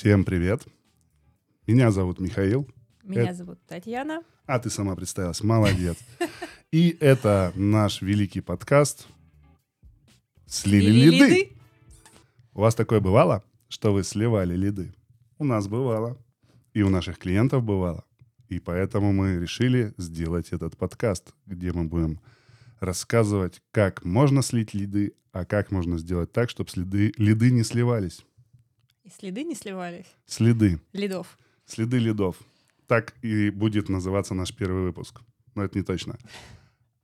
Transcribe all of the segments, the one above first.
Всем привет. Меня зовут Михаил. Меня Это... зовут Татьяна. А ты сама представилась. Молодец. И это наш великий подкаст «Слили лиды». У вас такое бывало, что вы сливали лиды? У нас бывало. И у наших клиентов бывало. И поэтому мы решили сделать этот подкаст, где мы будем рассказывать, как можно слить лиды, а как можно сделать так, чтобы следы, лиды не сливались. И следы не сливались? Следы. Лидов. Следы лидов. Так и будет называться наш первый выпуск. Но это не точно.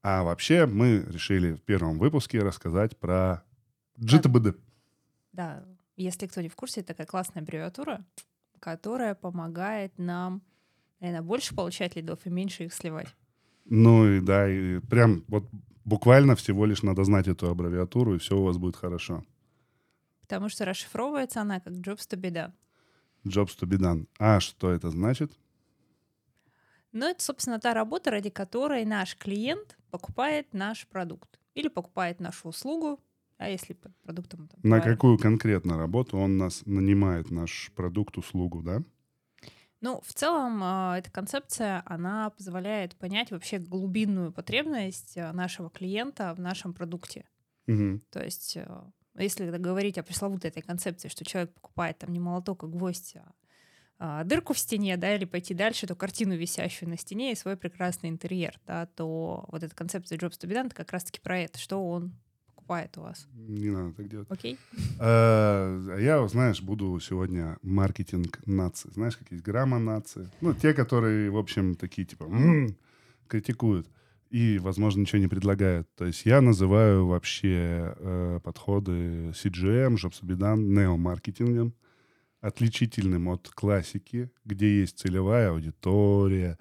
А вообще мы решили в первом выпуске рассказать про GTBD. Да, если кто не в курсе, это такая классная аббревиатура, которая помогает нам, наверное, больше получать лидов и меньше их сливать. Ну и да, и прям вот буквально всего лишь надо знать эту аббревиатуру, и все у вас будет хорошо. Потому что расшифровывается она как jobs to be done. Jobs to be done. А что это значит? Ну, это, собственно, та работа, ради которой наш клиент покупает наш продукт или покупает нашу услугу, а если под продуктом... Там, На какую конкретно работу он нас нанимает, наш продукт, услугу, да? Ну, в целом, э, эта концепция, она позволяет понять вообще глубинную потребность э, нашего клиента в нашем продукте. Угу. То есть, э, если говорить о пресловутой этой концепции, что человек покупает там не молоток, а гвоздь, а, а дырку в стене, да, или пойти дальше, то картину, висящую на стене, и свой прекрасный интерьер, да, то вот эта концепция be done как раз-таки про это, что он покупает у вас. Не надо так делать. Окей. А, я, знаешь, буду сегодня маркетинг нации. Знаешь, какие есть грамма нации? Ну, те, которые, в общем, такие, типа, критикуют и, возможно, ничего не предлагают. То есть я называю вообще э, подходы CGM, Jobs неомаркетингом, отличительным от классики, где есть целевая аудитория,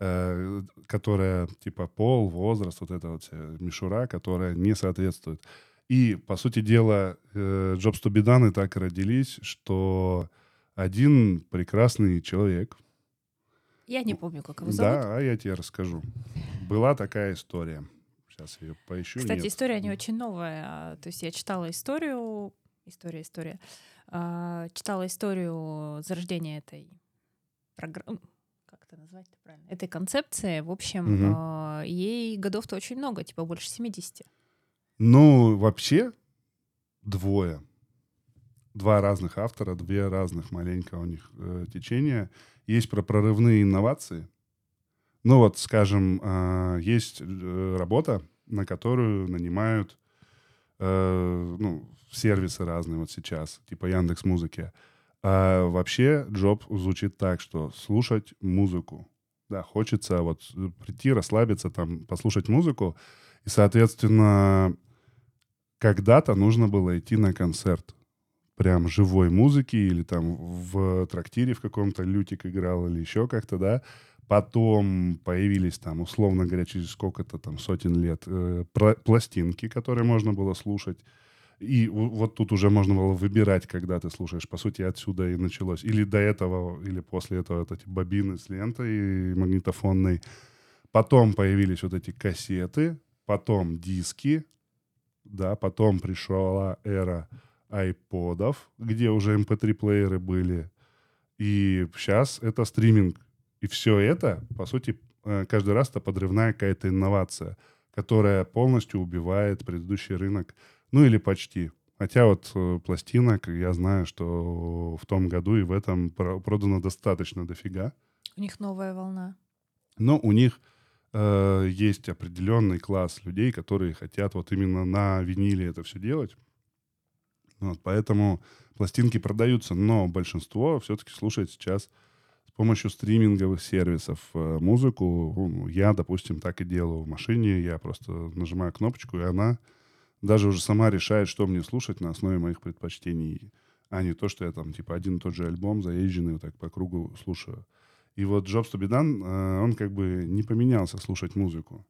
Э, которая типа пол, возраст, вот эта вот мишура, которая не соответствует. И, по сути дела, э, Jobs to be done и так и родились, что один прекрасный человек... Я не помню, как его зовут. Да, а я тебе расскажу. Была такая история. Сейчас ее поищу. Кстати, Нет. история не очень новая. То есть я читала историю... История, история. А, читала историю зарождения этой программы это назвать-то правильно? Этой концепции, в общем, угу. ей годов-то очень много, типа больше 70. Ну, вообще двое. Два разных автора, две разных маленько у них э, течения. Есть про прорывные инновации. Ну вот, скажем, э, есть э, работа, на которую нанимают э, ну, сервисы разные вот сейчас, типа Яндекс Музыки. А вообще джоб звучит так, что слушать музыку. Да, хочется вот э, прийти, расслабиться, там, послушать музыку. И, соответственно, когда-то нужно было идти на концерт прям живой музыки или там в трактире в каком-то лютик играл или еще как-то, да. Потом появились там, условно говоря, через сколько-то там сотен лет э, пластинки, которые можно было слушать. И вот тут уже можно было выбирать, когда ты слушаешь. По сути, отсюда и началось. Или до этого, или после этого вот эти бобины с лентой магнитофонной. Потом появились вот эти кассеты, потом диски, да, потом пришла эра айподов, где уже MP3-плееры эм были. И сейчас это стриминг. И все это, по сути, э, каждый раз это подрывная какая-то инновация, которая полностью убивает предыдущий рынок ну или почти. Хотя вот э, пластинок я знаю, что в том году и в этом продано достаточно дофига. У них новая волна. Но у них э, есть определенный класс людей, которые хотят вот именно на виниле это все делать. Вот, поэтому пластинки продаются, но большинство все-таки слушает сейчас с помощью стриминговых сервисов э, музыку. Ну, я, допустим, так и делаю в машине. Я просто нажимаю кнопочку, и она даже уже сама решает, что мне слушать на основе моих предпочтений, а не то, что я там, типа, один и тот же альбом заезженный вот так по кругу слушаю. И вот Jobs be done, э, он как бы не поменялся слушать музыку.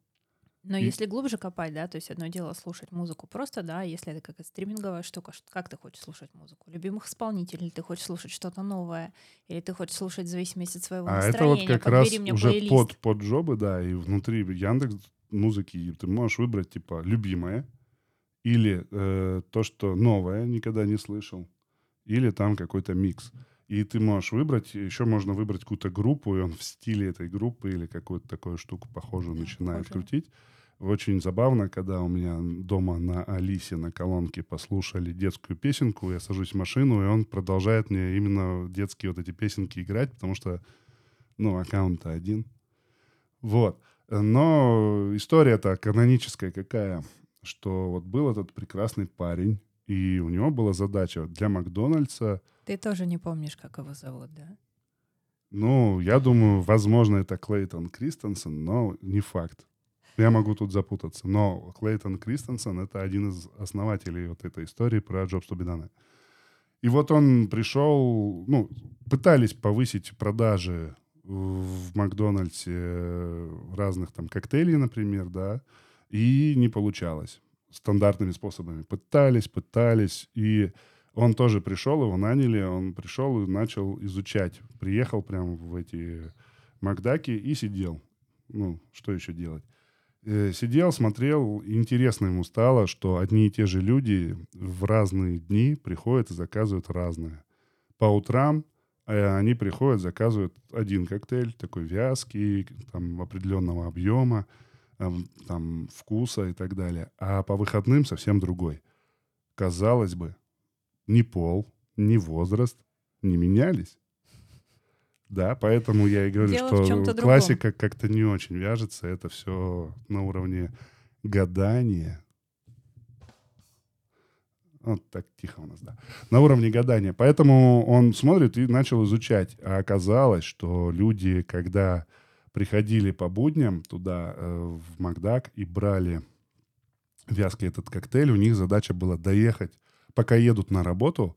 Но и... если глубже копать, да, то есть одно дело слушать музыку просто, да, если это какая-то стриминговая штука, как ты хочешь слушать музыку? Любимых исполнителей, ты хочешь слушать что-то новое, или ты хочешь слушать в зависимости от своего а настроения. это вот как раз уже под, под джобы, да, и внутри Яндекс музыки ты можешь выбрать, типа, любимое, или э, то, что новое, никогда не слышал, или там какой-то микс. И ты можешь выбрать, еще можно выбрать какую-то группу, и он в стиле этой группы или какую-то такую штуку похожую Да, начинает похожую. крутить. Очень забавно, когда у меня дома на Алисе на колонке послушали детскую песенку, я сажусь в машину, и он продолжает мне именно детские вот эти песенки играть, потому что, ну, аккаунт один. Вот. Но история-то каноническая какая, что вот был этот прекрасный парень, и у него была задача для Макдональдса Ты тоже не помнишь, как его зовут, да? ну, я думаю, возможно, это Клейтон Кристенсен, но не факт. Я могу тут запутаться. Но Клейтон Кристенсен — это один из основателей вот этой истории про be done. И вот он пришел, ну, пытались повысить продажи в Макдональдсе разных там коктейлей, например, да, и не получалось. Стандартными способами. Пытались, пытались, и он тоже пришел, его наняли, он пришел и начал изучать. Приехал прямо в эти Макдаки и сидел. Ну, что еще делать? Э, Сидел, смотрел, интересно ему стало, что одни и те же люди в разные дни приходят и заказывают разное. По утрам э, они приходят, заказывают один коктейль, такой вязкий, там, определенного объема, эм, там, вкуса и так далее. А по выходным совсем другой. Казалось бы, ни пол, ни возраст не менялись. Да, поэтому я и говорю, Дело что классика как-то не очень вяжется. Это все на уровне гадания. Вот так тихо у нас, да. На уровне гадания. Поэтому он смотрит и начал изучать. А оказалось, что люди, когда приходили по будням туда, э, в Макдак, и брали вязкий этот коктейль, у них задача была доехать, пока едут на работу,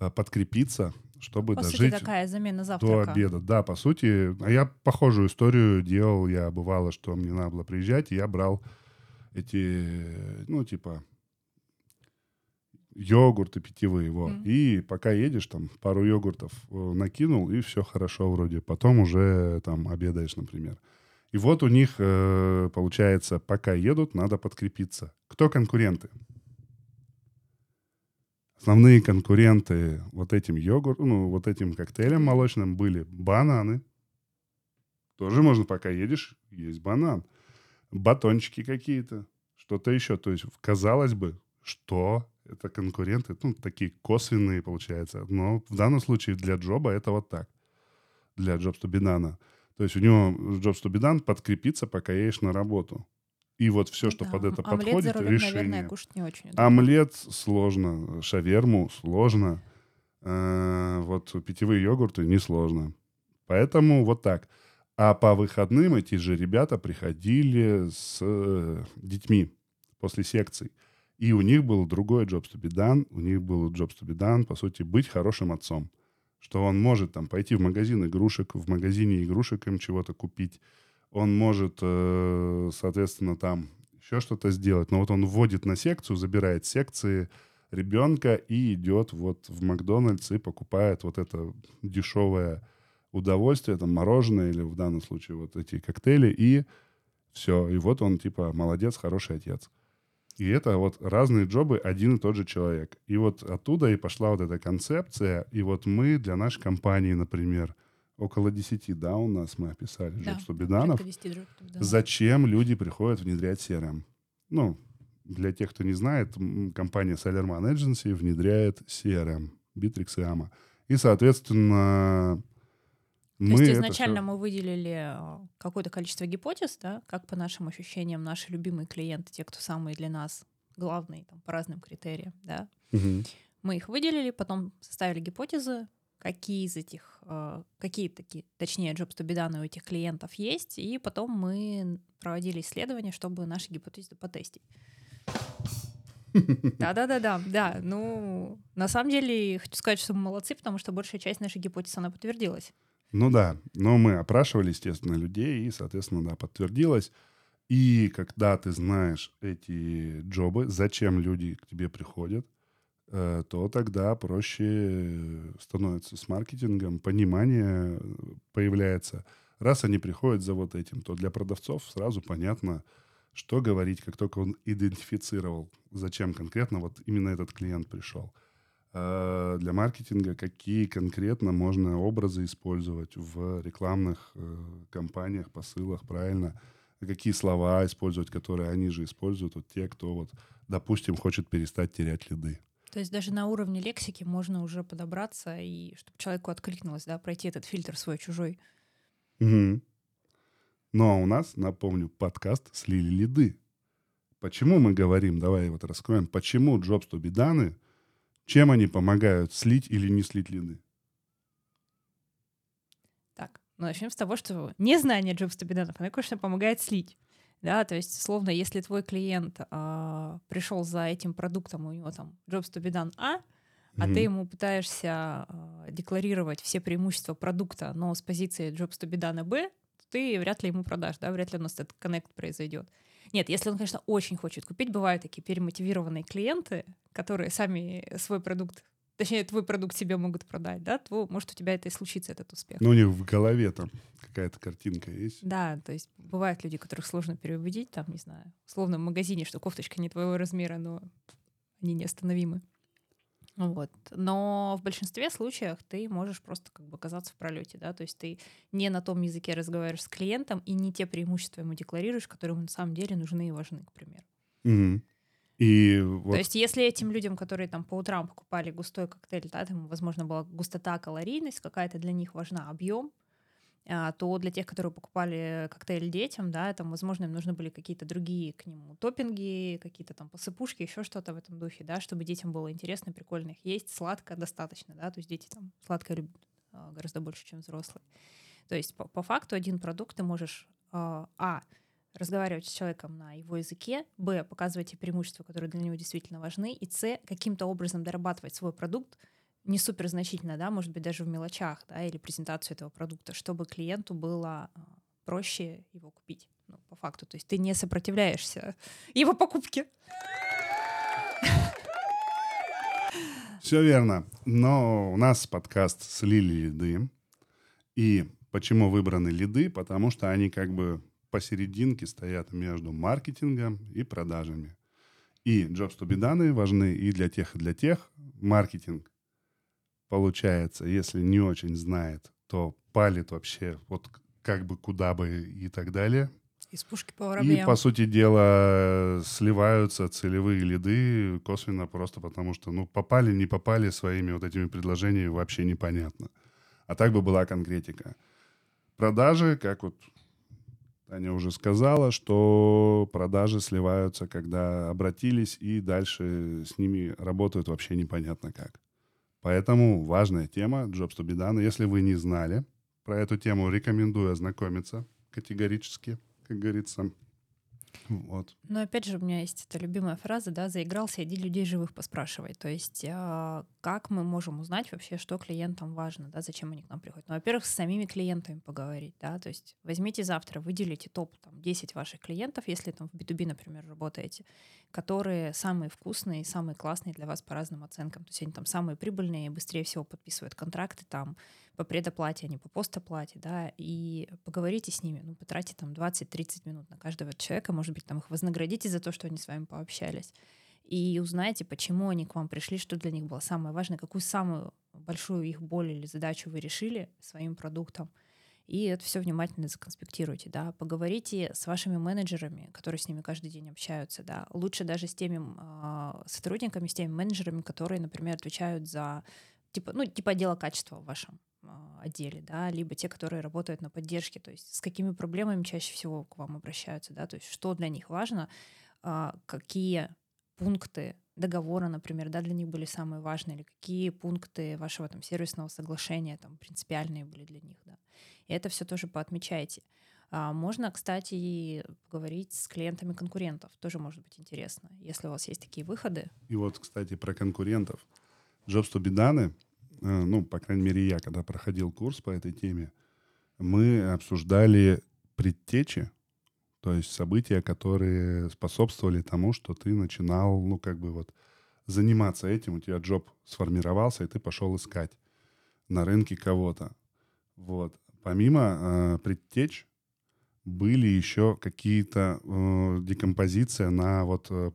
э, подкрепиться, чтобы По сути, дожить такая замена до завтрака. обеда. Да, по сути. А я похожую историю делал. Я бывало, что мне надо было приезжать, и я брал эти, ну, типа, йогурты питьевые, вот. Мгм. И пока едешь, там, пару йогуртов э, накинул, и все хорошо вроде. Потом уже, там, обедаешь, например. И вот у них, э, получается, пока едут, надо подкрепиться. Кто конкуренты? Основные конкуренты вот этим йогуртом, ну, вот этим коктейлем молочным были бананы. Тоже можно, пока едешь, есть банан. Батончики какие-то, что-то еще. То есть, казалось бы, что это конкуренты, ну, такие косвенные, получается. Но в данном случае для Джоба это вот так. Для be done. То есть у него be done подкрепиться, пока едешь на работу. И вот все, что Да, под это омлет подходит, за рулем, решение. наверное, кушать не очень удобно. Омлет сложно, шаверму сложно, э, вот питьевые йогурты несложно. Поэтому вот так. А по выходным эти же ребята приходили с э, детьми после секций. И у них был другой Jobs to be done. У них был Jobs to be done, по сути, быть хорошим отцом. Что он может там пойти в магазин игрушек, в магазине игрушек им чего-то купить. Он может, э, соответственно, там еще что-то сделать. Но вот он вводит на секцию, забирает секции ребенка и идет вот в Макдональдс и покупает вот это дешевое удовольствие, там мороженое или в данном случае вот эти коктейли, и все. И вот он типа молодец, хороший отец. И это вот разные джобы, один и тот же человек. И вот оттуда и пошла вот эта концепция. И вот мы для нашей компании, например, около 10, да, у нас мы описали Да, Jobs to be done. порядка 10 джоб to be done. Зачем люди приходят внедрять CRM? Ну, для тех, кто не знает, компания Salerman Agency внедряет CRM, Bittrex и AMA. И, соответственно, То мы есть изначально всё- мы выделили э, какое-то количество гипотез, да, как по нашим ощущениям наши любимые клиенты, те, кто самые для нас главные там, по разным критериям, да, Мгм. мы их выделили, потом составили гипотезы, какие из этих, э, какие такие, точнее, jobs to be done у этих клиентов есть, и потом мы проводили исследования, чтобы наши гипотезы потестить. Да-да-да-да, да. Ну, на самом деле, хочу сказать, что мы молодцы, потому что большая часть нашей гипотез, она подтвердилась. Ну да, но мы опрашивали, естественно, людей, и, соответственно, да, подтвердилось. И когда ты знаешь эти джобы, зачем люди к тебе приходят, то тогда проще становится с маркетингом, понимание э, появляется. Раз они приходят за вот этим, то для продавцов сразу понятно, что говорить, как только он идентифицировал, зачем конкретно вот именно этот клиент пришел. э, для маркетинга, какие конкретно можно образы использовать в рекламных э, кампаниях, посылах, правильно? Какие слова использовать, которые они же используют, вот те, кто вот, допустим, хочет перестать терять лиды. То есть даже на уровне лексики можно уже подобраться, и чтобы человеку откликнулось, да, пройти этот фильтр свой-чужой. Угу. Ну а у нас, напомню, подкаст «Слили лиды». Почему мы говорим, давай вот раскроем, почему be done, чем они помогают слить или не слить лиды? Так, ну начнем с того, что незнание be done, оно, конечно, помогает слить. Да, то есть, словно, если твой клиент а, пришел за этим продуктом, у него там Jobs to be done А, а mm-hmm. ты ему пытаешься а, декларировать все преимущества продукта, но с позиции Jobs to be done Б, ты вряд ли ему продашь, да, вряд ли у нас этот коннект произойдет. Нет, если он, конечно, очень хочет купить, бывают такие перемотивированные клиенты, которые сами свой продукт точнее, твой продукт себе могут продать, да, то, может, у тебя это и случится, этот успех. Ну, у них в голове там какая-то картинка есть. Да, то есть бывают люди, которых сложно переубедить, там, не знаю, словно в магазине, что кофточка не твоего размера, но они неостановимы. Вот. Но в большинстве случаев ты можешь просто как бы оказаться в пролете, да, то есть ты не на том языке разговариваешь с клиентом и не те преимущества ему декларируешь, которые ему на самом деле нужны и важны, к примеру. Угу. И вот... То есть если этим людям, которые там по утрам покупали густой коктейль, да, там, возможно, была густота, калорийность какая-то для них важна, объем, то для тех, которые покупали коктейль детям, да, там, возможно, им нужны были какие-то другие к нему топпинги, какие-то там посыпушки, еще что-то в этом духе, да, чтобы детям было интересно, прикольно их есть, сладко достаточно, да, то есть дети там сладкое любят а, гораздо больше, чем взрослые. То есть по, по факту один продукт ты можешь, а, а, разговаривать с человеком на его языке, б, показывать те преимущества, которые для него действительно важны, и с, каким-то образом дорабатывать свой продукт, не супер значительно, да, может быть, даже в мелочах, да, или презентацию этого продукта, чтобы клиенту было а, проще его купить, ну, по факту. То есть ты не сопротивляешься его покупке. Все верно. Но у нас подкаст слили лиды. И почему выбраны лиды? Потому что они как бы посерединке стоят между маркетингом и продажами. И Jobs to be done важны и для тех, и для тех. Маркетинг получается, если не очень знает, то палит вообще вот как бы куда бы и так далее. Из пушки по воробьям. И, по сути дела, сливаются целевые лиды косвенно просто потому, что, ну, попали, не попали своими вот этими предложениями вообще непонятно. А так бы была конкретика. Продажи, как вот Таня уже сказала, что продажи сливаются, когда обратились, и дальше с ними работают вообще непонятно как. Поэтому важная тема Jobs to be done. Если вы не знали про эту тему, рекомендую ознакомиться категорически, как говорится. Вот. Но опять же, у меня есть эта любимая фраза, да, заигрался, иди людей живых поспрашивай. То есть э, как мы можем узнать вообще, что клиентам важно, да, зачем они к нам приходят? Ну, во-первых, с самими клиентами поговорить, да, то есть возьмите завтра, выделите топ там, 10 ваших клиентов, если там в B2B, например, работаете, которые самые вкусные, самые классные для вас по разным оценкам. То есть они там самые прибыльные, быстрее всего подписывают контракты там, по предоплате, а не по постоплате, да, и поговорите с ними, ну, потратьте там 20-30 минут на каждого человека, может быть, там их вознаградите за то, что они с вами пообщались, и узнайте, почему они к вам пришли, что для них было самое важное, какую самую большую их боль или задачу вы решили своим продуктом, и это все внимательно законспектируйте, да, поговорите с вашими менеджерами, которые с ними каждый день общаются, да, лучше даже с теми э, сотрудниками, с теми менеджерами, которые, например, отвечают за типа, ну, типа отдела качества в вашем а, отделе, да, либо те, которые работают на поддержке, то есть с какими проблемами чаще всего к вам обращаются, да, то есть что для них важно, а, какие пункты договора, например, да, для них были самые важные, или какие пункты вашего там сервисного соглашения там принципиальные были для них, да. И это все тоже поотмечайте. А можно, кстати, поговорить с клиентами конкурентов. Тоже может быть интересно, если у вас есть такие выходы. И вот, кстати, про конкурентов. Jobs to be done Э, ну, по крайней мере, я, когда проходил курс по этой теме, мы обсуждали предтечи, то есть события, которые способствовали тому, что ты начинал, ну, как бы вот заниматься этим, у тебя джоб сформировался, и ты пошел искать на рынке кого-то. Вот. Помимо э, предтеч были еще какие-то э, декомпозиция на вот э,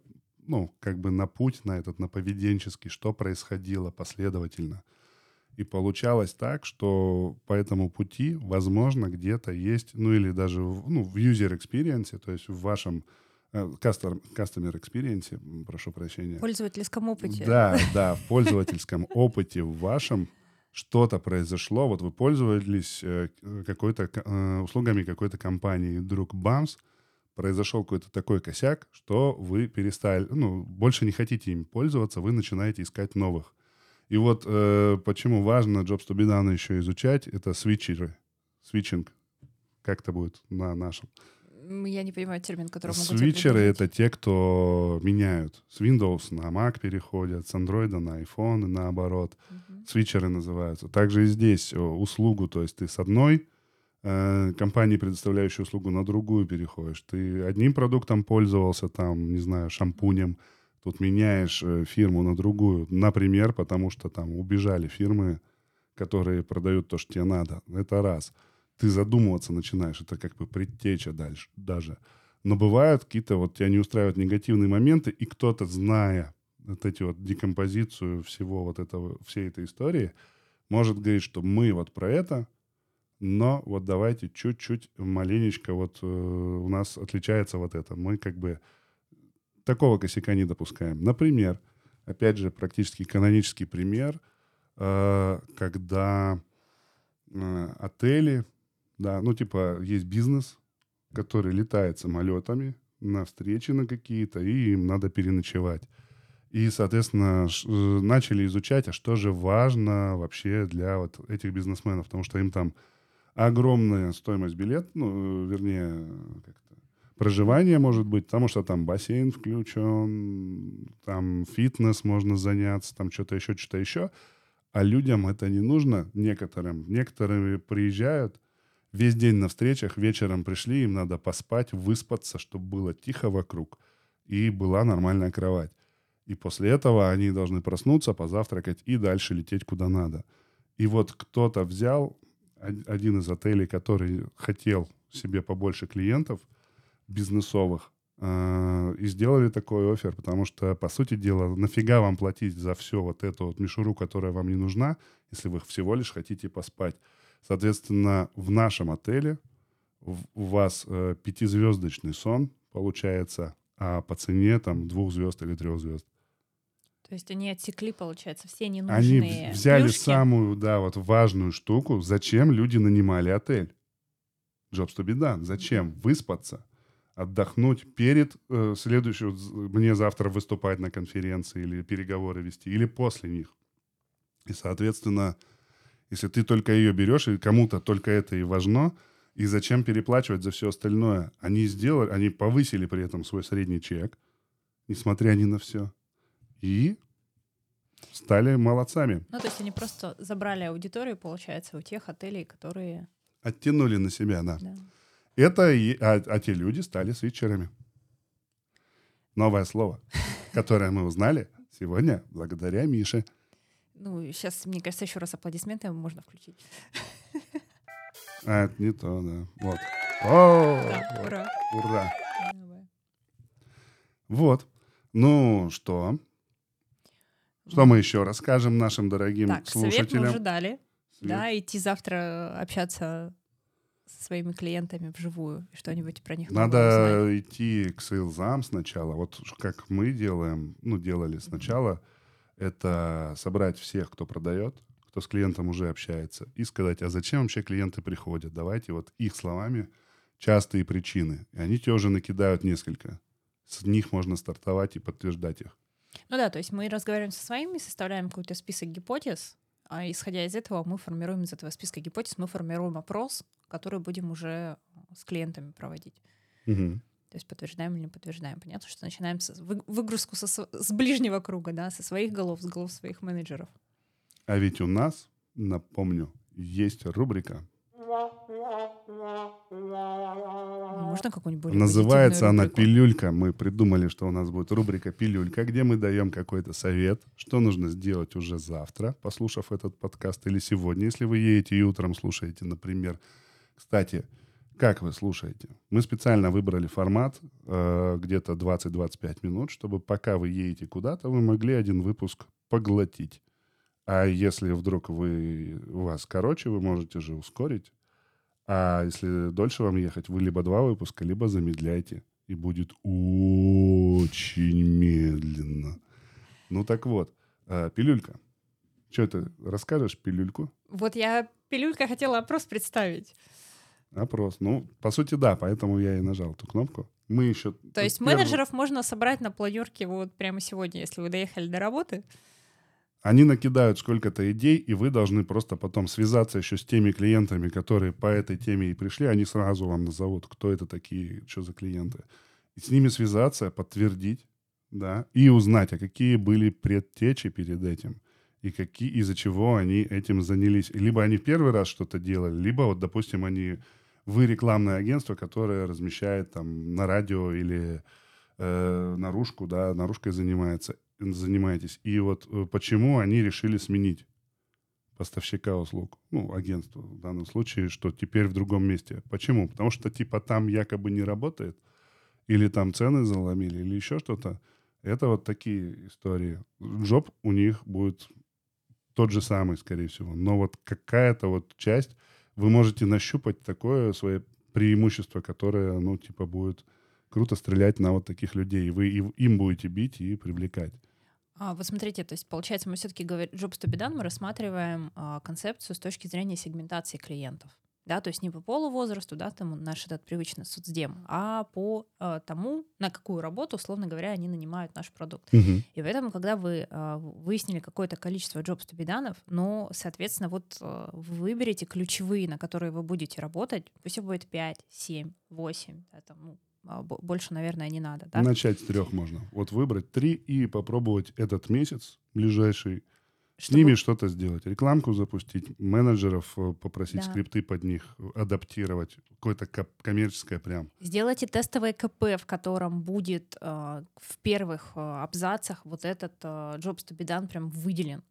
ну, как бы на путь, на этот, на поведенческий, что происходило последовательно. И получалось так, что по этому пути, возможно, где-то есть, ну или даже ну, в user experience, то есть в вашем э, customer, customer experience, прошу прощения. В пользовательском опыте. Да, да, в пользовательском опыте в вашем что-то произошло, вот вы пользовались э, какой-то э, услугами какой-то компании, вдруг бамс, произошел какой-то такой косяк, что вы перестали, ну, больше не хотите им пользоваться, вы начинаете искать новых. И вот э, почему важно Jobs to be done еще изучать, это свитчеры, свитчинг. Как это будет на нашем? Я не понимаю термин, который могу Свитчеры — это те, кто меняют. С Windows на Mac переходят, с Android на iPhone и наоборот. Uh-huh. Свитчеры называются. Также и здесь услугу, то есть ты с одной э, компании, предоставляющей услугу, на другую переходишь. Ты одним продуктом пользовался, там, не знаю, шампунем, тут меняешь э, фирму на другую. Например, потому что там убежали фирмы, которые продают то, что тебе надо. Это раз — ты задумываться начинаешь, это как бы предтеча дальше даже. Но бывают какие-то, вот тебя не устраивают негативные моменты, и кто-то, зная вот эти вот декомпозицию всего вот этого, всей этой истории, может говорить, что мы вот про это, но вот давайте чуть-чуть, маленечко вот э, у нас отличается вот это. Мы как бы такого косяка не допускаем. Например, опять же, практически канонический пример, э, когда э, отели да, ну типа есть бизнес, который летает самолетами на встречи на какие-то, и им надо переночевать. И, соответственно, э, начали изучать, а что же важно вообще для вот этих бизнесменов, потому что им там огромная стоимость билет, ну, вернее, как-то проживание может быть, потому что там бассейн включен, там фитнес можно заняться, там что-то еще, что-то еще. А людям это не нужно, некоторым. Некоторые приезжают, Весь день на встречах, вечером пришли, им надо поспать, выспаться, чтобы было тихо вокруг и была нормальная кровать. И после этого они должны проснуться, позавтракать и дальше лететь куда надо. И вот кто-то взял один из отелей, который хотел себе побольше клиентов бизнесовых, э, и сделали такой офер, потому что, по сути дела, нафига вам платить за все вот эту вот мишуру, которая вам не нужна, если вы всего лишь хотите поспать. Соответственно, в нашем отеле у вас э, пятизвездочный сон получается, а по цене там двух звезд или трех звезд. То есть они отсекли, получается, все ненужные Они взяли плюшки. самую, да, вот важную штуку. Зачем люди нанимали отель? Be done. Зачем? Выспаться, отдохнуть перед э, следующим, мне завтра выступать на конференции или переговоры вести, или после них. И, соответственно, если ты только ее берешь, и кому-то только это и важно, и зачем переплачивать за все остальное? Они сделали, они повысили при этом свой средний чек, несмотря ни на все. И стали молодцами. Ну, то есть они просто забрали аудиторию, получается, у тех отелей, которые... Оттянули на себя, да. да. Это и, а, а те люди стали свитчерами. Новое слово, которое мы узнали сегодня благодаря Мише. Ну, сейчас, мне кажется, еще раз аплодисменты можно включить. А, это не то, да. Вот. О, да, ура. Ура. Вот. Ну что? Что мы еще расскажем нашим дорогим так, слушателям? Совет мы уже дали. Свет. Да, идти завтра общаться со своими клиентами вживую, что-нибудь про них Надо идти к сейлзам сначала. Вот как мы делаем, ну, делали сначала. Mm-hmm это собрать всех, кто продает, кто с клиентом уже общается, и сказать, а зачем вообще клиенты приходят? Давайте вот их словами частые причины. И они тебе уже накидают несколько. С них можно стартовать и подтверждать их. Ну да, то есть мы разговариваем со своими, составляем какой-то список гипотез, а исходя из этого мы формируем из этого списка гипотез, мы формируем опрос, который будем уже с клиентами проводить. Угу. То есть подтверждаем или не подтверждаем. Понятно, что начинаем с выгрузку со, с ближнего круга, да, со своих голов, с голов своих менеджеров. А ведь у нас, напомню, есть рубрика. Можно какую-нибудь Называется она рубрику? «Пилюлька». Мы придумали, что у нас будет рубрика «Пилюлька», где мы даем какой-то совет, что нужно сделать уже завтра, послушав этот подкаст, или сегодня, если вы едете и утром слушаете, например. Кстати, как вы слушаете? Мы специально выбрали формат э, где-то 20-25 минут, чтобы пока вы едете куда-то, вы могли один выпуск поглотить. А если вдруг вы, у вас короче, вы можете же ускорить. А если дольше вам ехать, вы либо два выпуска, либо замедляйте. И будет очень медленно. Ну так вот, э, пилюлька. Что ты расскажешь пилюльку? Вот я пилюлька хотела опрос представить. Опрос. Ну, по сути, да, поэтому я и нажал эту кнопку. Мы еще... То есть первый... менеджеров можно собрать на планерке вот прямо сегодня, если вы доехали до работы. Они накидают сколько-то идей, и вы должны просто потом связаться еще с теми клиентами, которые по этой теме и пришли. Они сразу вам назовут, кто это такие, что за клиенты. И с ними связаться, подтвердить, да, и узнать, а какие были предтечи перед этим и какие, из-за чего они этим занялись. Либо они первый раз что-то делали, либо вот, допустим, они вы рекламное агентство, которое размещает там на радио или э, наружку, да, наружкой занимается, занимаетесь. И вот э, почему они решили сменить поставщика услуг, ну, агентство в данном случае, что теперь в другом месте. Почему? Потому что типа там якобы не работает, или там цены заломили, или еще что-то. Это вот такие истории. Джоб у них будет тот же самый, скорее всего. Но вот какая-то вот часть вы можете нащупать такое свое преимущество, которое, ну, типа, будет круто стрелять на вот таких людей. Вы им будете бить и привлекать. А, вот смотрите, то есть, получается, мы все-таки говорим, Jobs to be done, мы рассматриваем а, концепцию с точки зрения сегментации клиентов да, то есть не по полу возрасту, да, там наш этот привычный соцдем, а по э, тому, на какую работу, условно говоря, они нанимают наш продукт. Uh-huh. И поэтому, когда вы э, выяснили какое-то количество jobs to be done, ну, соответственно, вот э, выберите ключевые, на которые вы будете работать, пусть их будет 5, 7, 8, это, ну, а, больше, наверное, не надо. Да? Начать с трех можно. Вот выбрать три и попробовать этот месяц ближайший чтобы... С ними что-то сделать, рекламку запустить, менеджеров э, попросить да. скрипты под них адаптировать, какое-то коммерческое прям. Сделайте тестовое КП, в котором будет э, в первых э, абзацах вот этот э, Jobs to be done прям выделен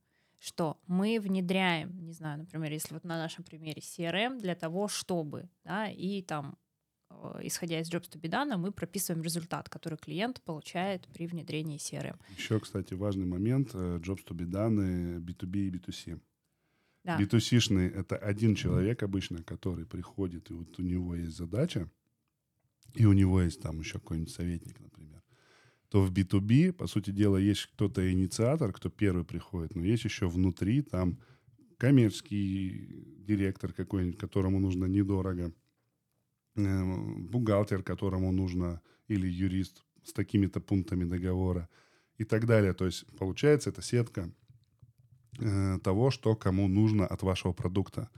что мы внедряем, не знаю, например, если вот на нашем примере CRM для того, чтобы, да, и там Э, исходя из Jobs to be done, мы прописываем результат, который клиент получает при внедрении CRM. Еще, кстати, важный момент. Э, Jobs to be done B2B и B2C. Да. B2C-шный — это один человек обычно, который приходит, и вот у него есть задача, и у него есть там еще какой-нибудь советник, например. То в B2B, по сути дела, есть кто-то инициатор, кто первый приходит, но есть еще внутри там коммерческий директор какой-нибудь, которому нужно недорого Э, бухгалтер, которому нужно, или юрист с такими-то пунктами договора и так далее. То есть получается это сетка э, того, что кому нужно от вашего продукта.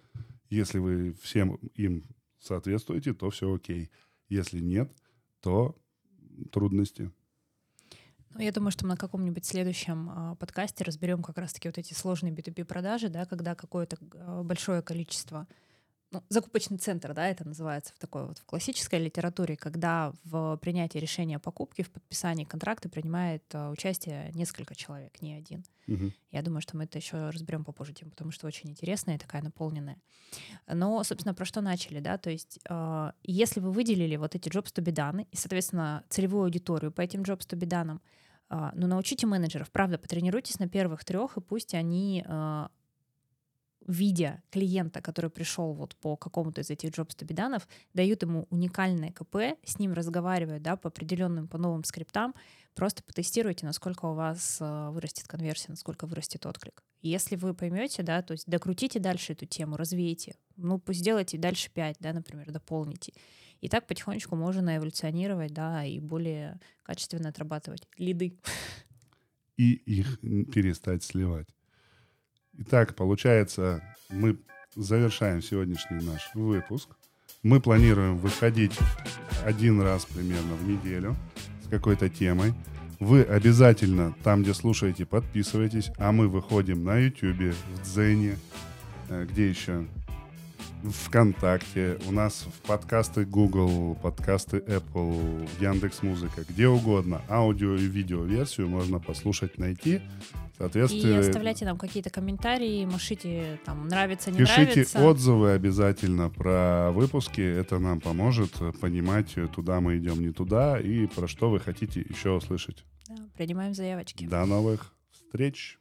Если вы всем им соответствуете, то все окей. Если нет, то трудности. Ну, я думаю, что мы на каком-нибудь следующем э, подкасте разберем как раз-таки вот эти сложные B2B продажи, да, когда какое-то э, большое количество ну, закупочный центр, да, это называется в такой вот в классической литературе, когда в принятии решения о покупке, в подписании контракта принимает uh, участие несколько человек, не один. Угу. Я думаю, что мы это еще разберем попозже, тем, потому что очень интересная и такая наполненная. Но, собственно, про что начали, да, то есть uh, если вы выделили вот эти jobs to be done и, соответственно, целевую аудиторию по этим jobs to be done, uh, ну, научите менеджеров, правда, потренируйтесь на первых трех, и пусть они видя клиента, который пришел вот по какому-то из этих done, дают ему уникальное КП, с ним разговаривают да, по определенным, по новым скриптам, просто потестируйте, насколько у вас э, вырастет конверсия, насколько вырастет отклик. Если вы поймете, да, то есть докрутите дальше эту тему, развейте, ну, пусть сделайте дальше 5, да, например, дополните. И так потихонечку можно эволюционировать, да, и более качественно отрабатывать лиды. И их перестать сливать. Итак, получается, мы завершаем сегодняшний наш выпуск. Мы планируем выходить один раз примерно в неделю с какой-то темой. Вы обязательно там, где слушаете, подписывайтесь, а мы выходим на YouTube, в Дзене, э, где еще? ВКонтакте, у нас в подкасты Google, подкасты Apple, Яндекс Музыка, где угодно. Аудио и видео версию можно послушать, найти. Соответственно, И оставляйте нам какие-то комментарии, машите там нравится, не Пишите нравится. отзывы обязательно про выпуски. Это нам поможет понимать, туда мы идем, не туда, и про что вы хотите еще услышать. Да, принимаем заявочки. До новых встреч!